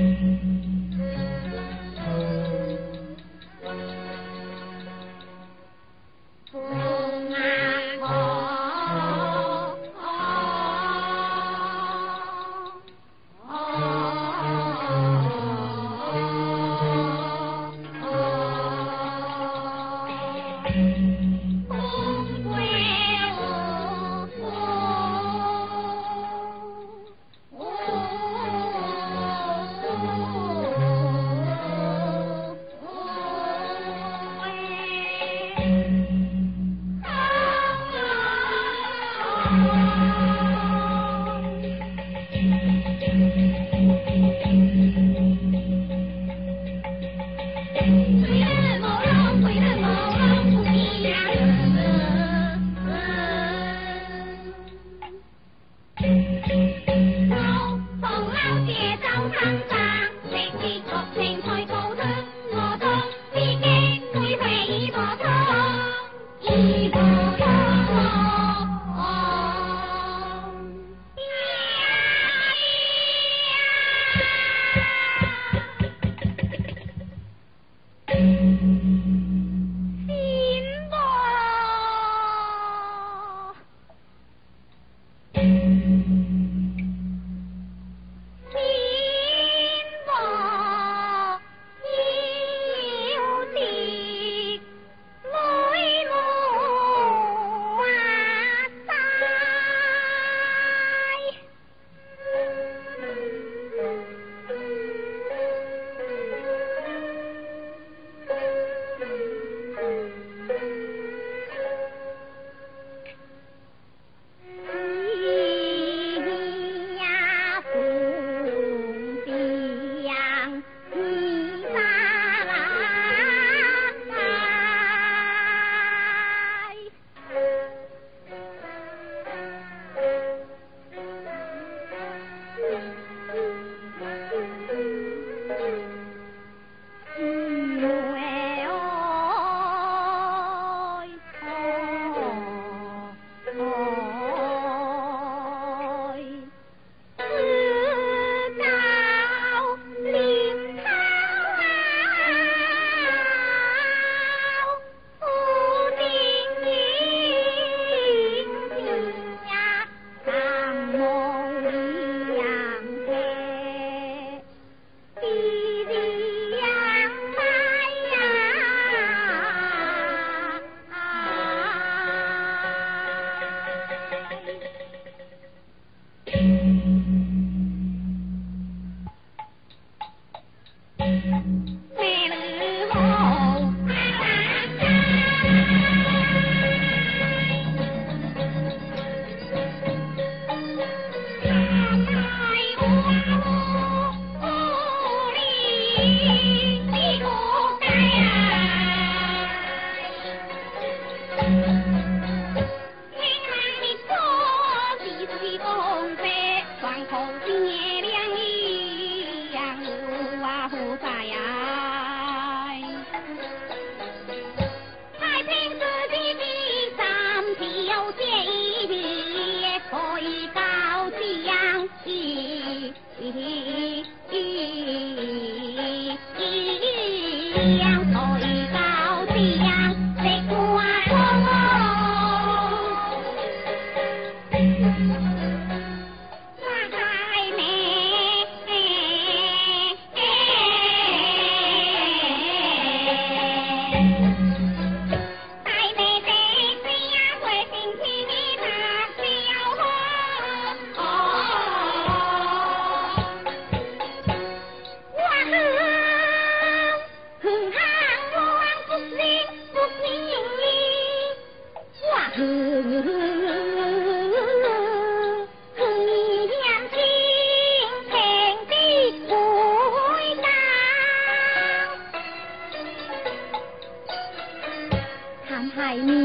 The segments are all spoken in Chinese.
Thank you.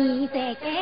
你在干？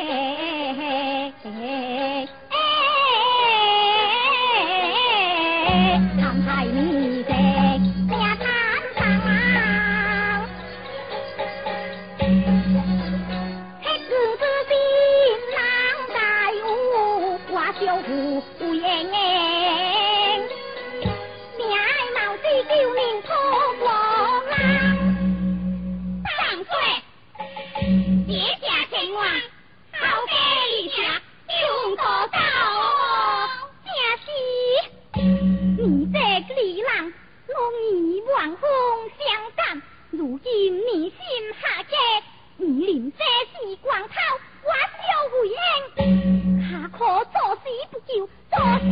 死不久，早死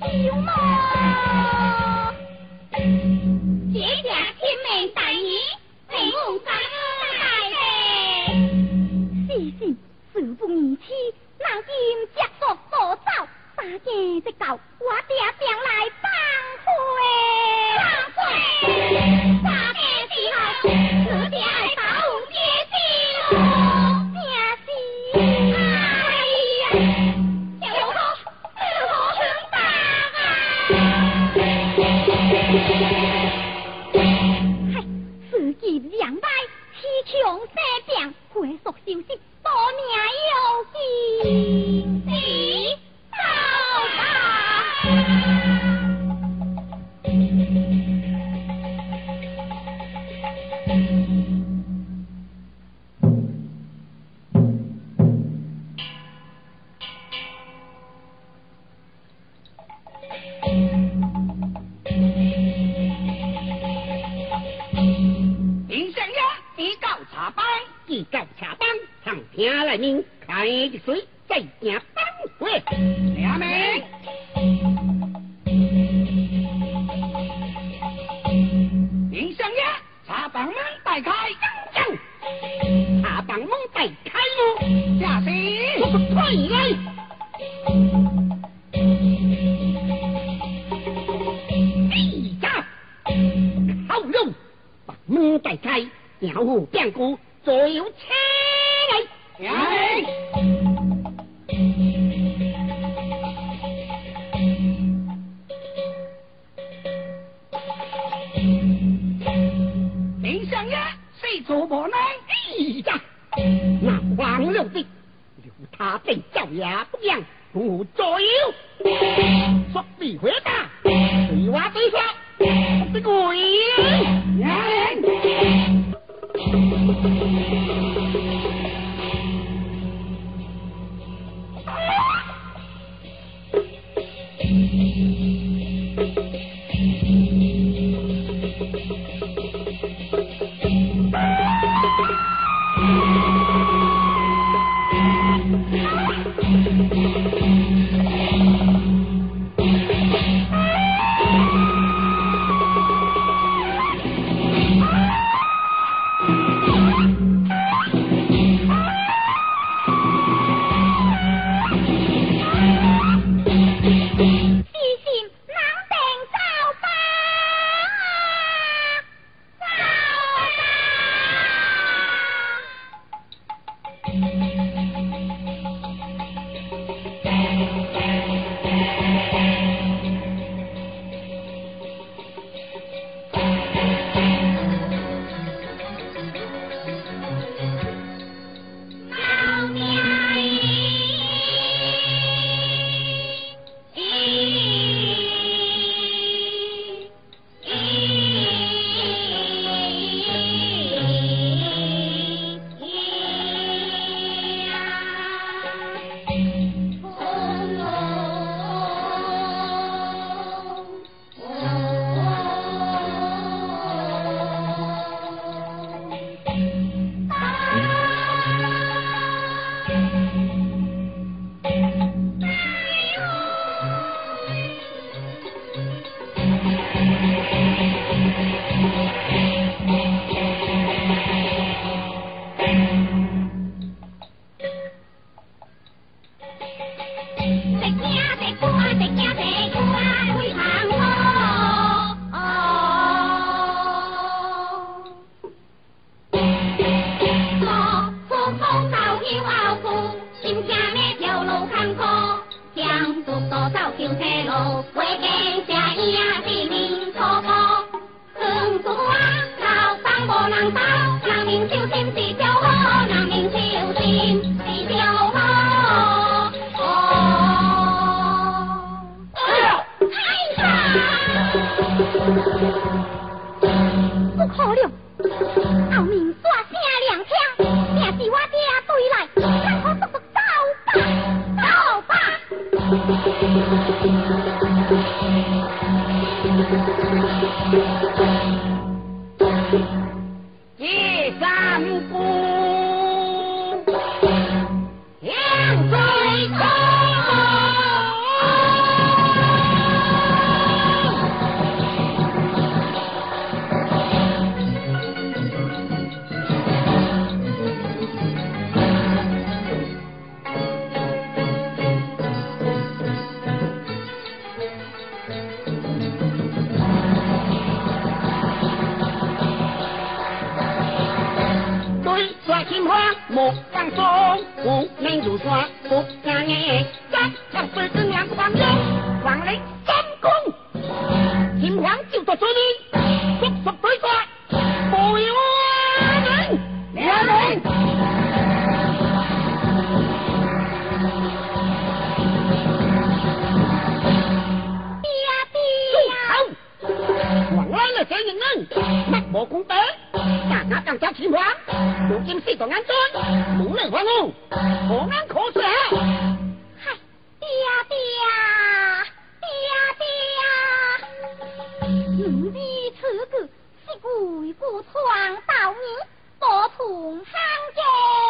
不久嘛。Thank you. 大开，然后变故，左右车来。哎，林香月是傻呢？哎呀，那黄六的，留他在叫也不行，我左右说你回答，你话对说。逃命，好。莫放松，不能如山不敢言，咱要对阵两方勇，王雷真功，秦皇就做主力，不速对抓，不由人，两人。呀呀，好，王安的神人，那魔功。Chắc 如今死 hoang, 还我 trang 嗨，爹爹 còn ăn trơn, bố lại.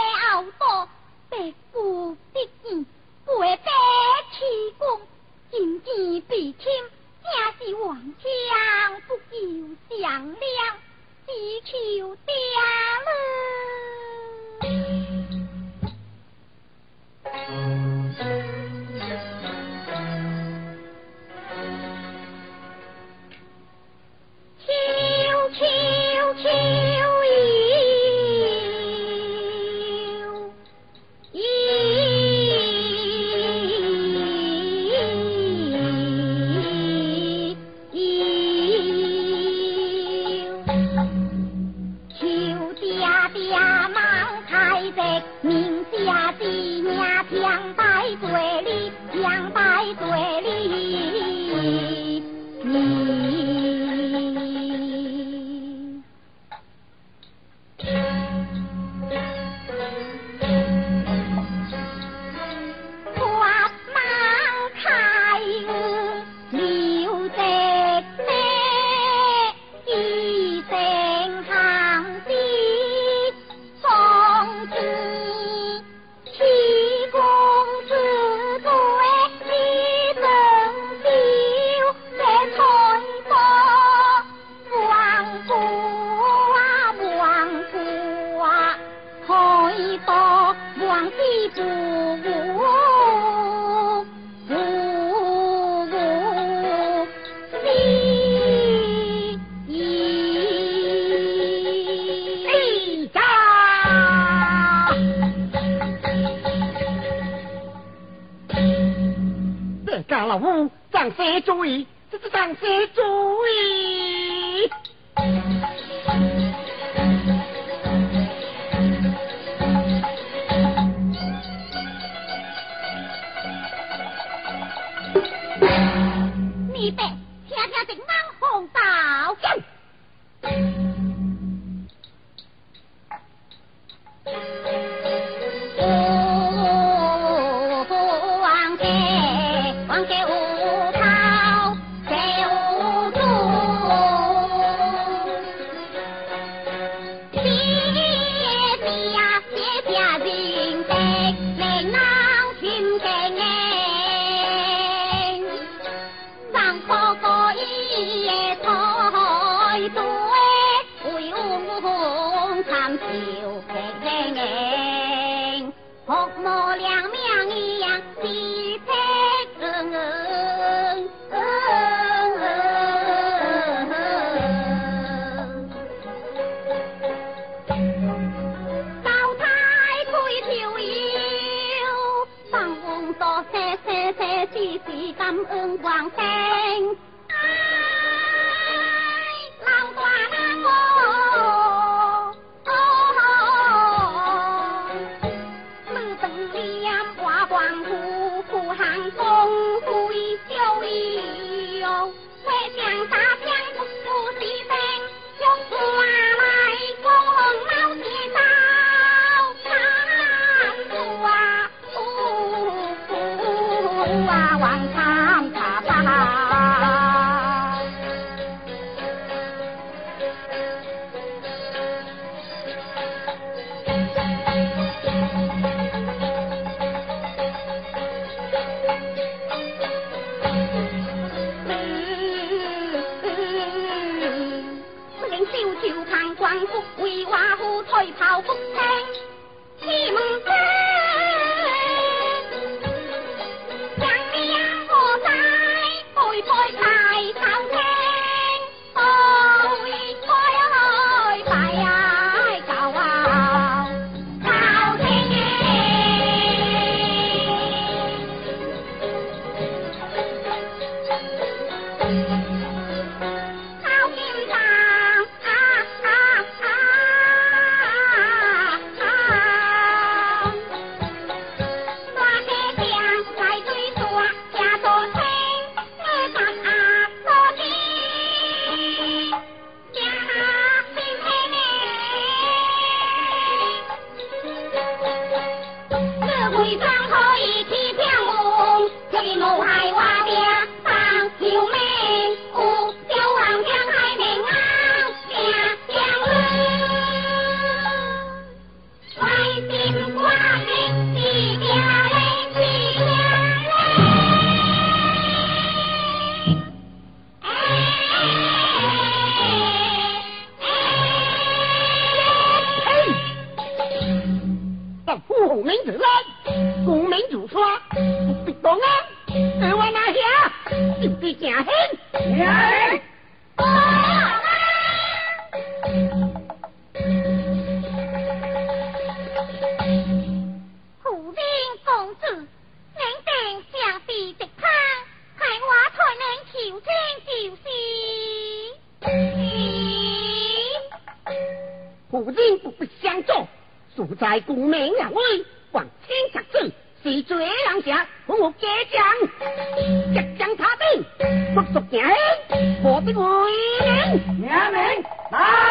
วางแสง Quy 吹炮风 Thank you. 苦兵公子，名正相非，直攀系我台名乔青赵四。苦兵不必相左，素才共名呀威，望天执子，是最狼下？和我结将，结将他兵，不作行我，破敌威名，来。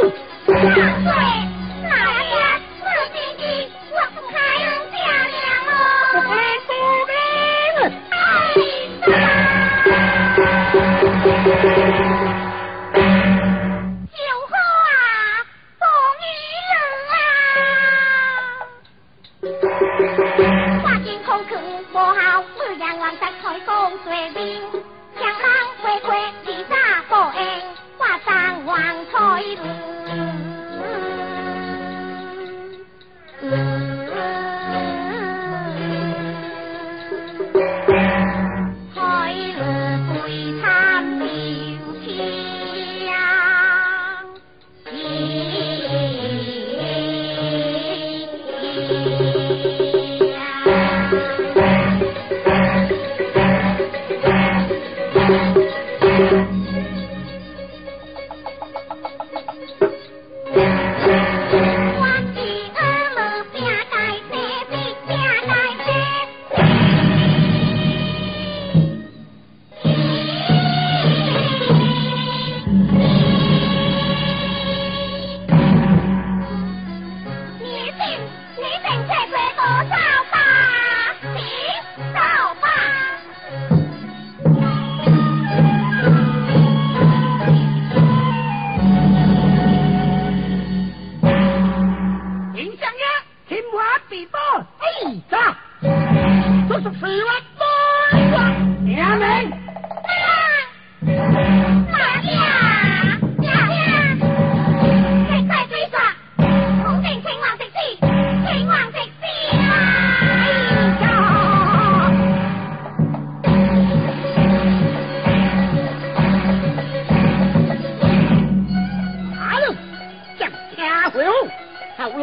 Go! Him what people? Hey, stop! Look, Free what?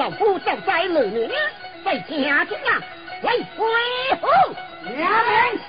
老夫正在努力练再加点呐来喂吼！呀嘞